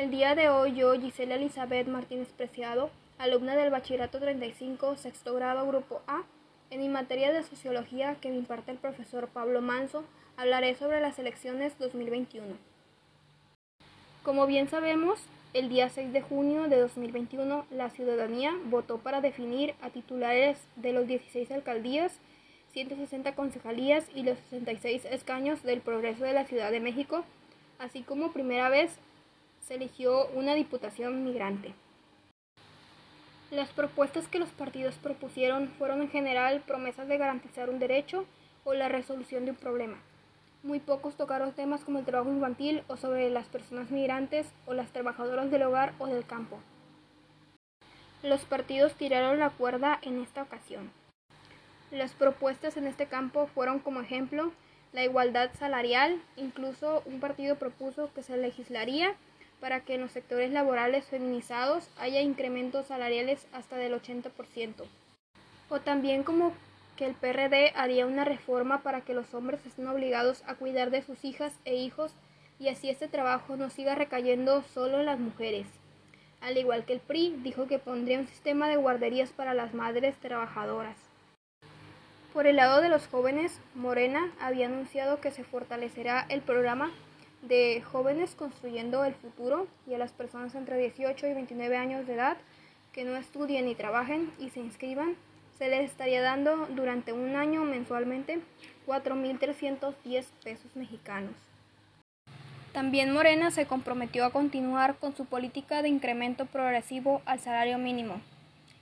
El día de hoy yo, Gisela Elizabeth Martínez Preciado, alumna del Bachillerato 35, sexto grado, grupo A, en mi materia de sociología que me imparte el profesor Pablo Manso, hablaré sobre las elecciones 2021. Como bien sabemos, el día 6 de junio de 2021 la ciudadanía votó para definir a titulares de los 16 alcaldías, 160 concejalías y los 66 escaños del Progreso de la Ciudad de México, así como primera vez se eligió una diputación migrante. Las propuestas que los partidos propusieron fueron en general promesas de garantizar un derecho o la resolución de un problema. Muy pocos tocaron temas como el trabajo infantil o sobre las personas migrantes o las trabajadoras del hogar o del campo. Los partidos tiraron la cuerda en esta ocasión. Las propuestas en este campo fueron como ejemplo la igualdad salarial, incluso un partido propuso que se legislaría para que en los sectores laborales feminizados haya incrementos salariales hasta del 80%. O también como que el PRD haría una reforma para que los hombres estén obligados a cuidar de sus hijas e hijos y así este trabajo no siga recayendo solo en las mujeres. Al igual que el PRI, dijo que pondría un sistema de guarderías para las madres trabajadoras. Por el lado de los jóvenes, Morena había anunciado que se fortalecerá el programa de jóvenes construyendo el futuro y a las personas entre 18 y 29 años de edad que no estudien ni trabajen y se inscriban, se les estaría dando durante un año mensualmente 4.310 pesos mexicanos. También Morena se comprometió a continuar con su política de incremento progresivo al salario mínimo.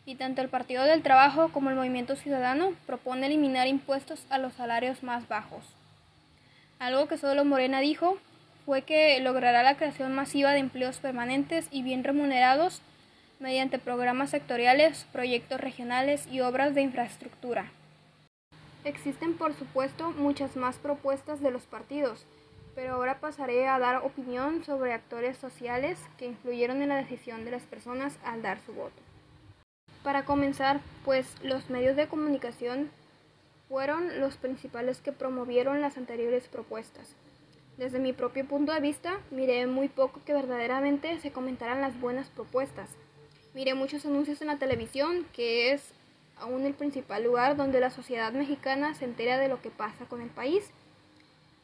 Y tanto el Partido del Trabajo como el Movimiento Ciudadano propone eliminar impuestos a los salarios más bajos. Algo que solo Morena dijo fue que logrará la creación masiva de empleos permanentes y bien remunerados mediante programas sectoriales, proyectos regionales y obras de infraestructura. Existen, por supuesto, muchas más propuestas de los partidos, pero ahora pasaré a dar opinión sobre actores sociales que influyeron en la decisión de las personas al dar su voto. Para comenzar, pues los medios de comunicación fueron los principales que promovieron las anteriores propuestas. Desde mi propio punto de vista, miré muy poco que verdaderamente se comentaran las buenas propuestas. Miré muchos anuncios en la televisión, que es aún el principal lugar donde la sociedad mexicana se entera de lo que pasa con el país.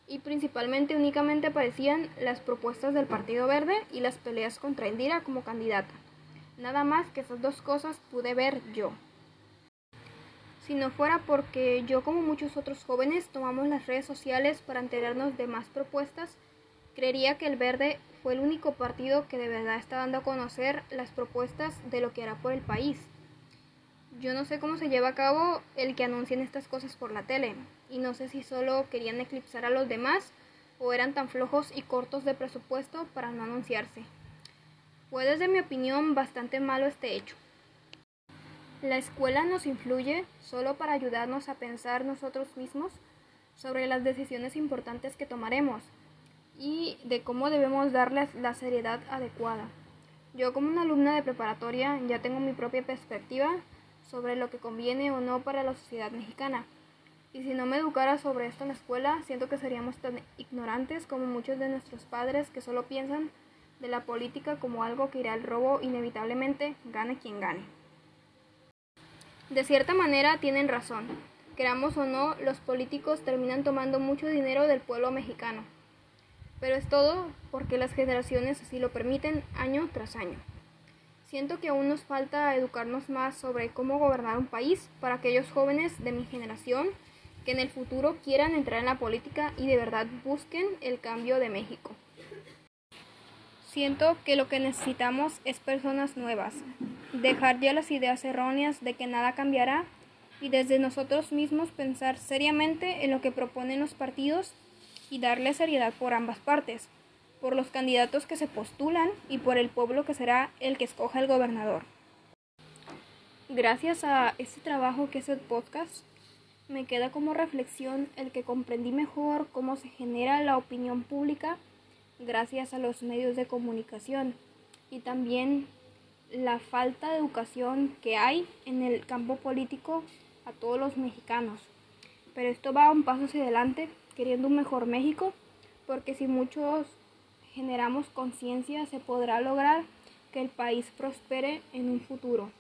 Y principalmente únicamente aparecían las propuestas del Partido Verde y las peleas contra Indira como candidata. Nada más que esas dos cosas pude ver yo si no fuera porque yo como muchos otros jóvenes tomamos las redes sociales para enterarnos de más propuestas, creería que el Verde fue el único partido que de verdad está dando a conocer las propuestas de lo que hará por el país. Yo no sé cómo se lleva a cabo el que anuncien estas cosas por la tele, y no sé si solo querían eclipsar a los demás o eran tan flojos y cortos de presupuesto para no anunciarse. Fue desde mi opinión bastante malo este hecho. La escuela nos influye solo para ayudarnos a pensar nosotros mismos sobre las decisiones importantes que tomaremos y de cómo debemos darles la seriedad adecuada. Yo como una alumna de preparatoria ya tengo mi propia perspectiva sobre lo que conviene o no para la sociedad mexicana. Y si no me educara sobre esto en la escuela, siento que seríamos tan ignorantes como muchos de nuestros padres que solo piensan de la política como algo que irá al robo inevitablemente, gane quien gane. De cierta manera tienen razón. Queramos o no, los políticos terminan tomando mucho dinero del pueblo mexicano. Pero es todo porque las generaciones así lo permiten año tras año. Siento que aún nos falta educarnos más sobre cómo gobernar un país para aquellos jóvenes de mi generación que en el futuro quieran entrar en la política y de verdad busquen el cambio de México. Siento que lo que necesitamos es personas nuevas, dejar ya las ideas erróneas de que nada cambiará y desde nosotros mismos pensar seriamente en lo que proponen los partidos y darle seriedad por ambas partes, por los candidatos que se postulan y por el pueblo que será el que escoja el gobernador. Gracias a este trabajo que es el podcast, me queda como reflexión el que comprendí mejor cómo se genera la opinión pública gracias a los medios de comunicación y también la falta de educación que hay en el campo político a todos los mexicanos. Pero esto va un paso hacia adelante, queriendo un mejor México, porque si muchos generamos conciencia se podrá lograr que el país prospere en un futuro.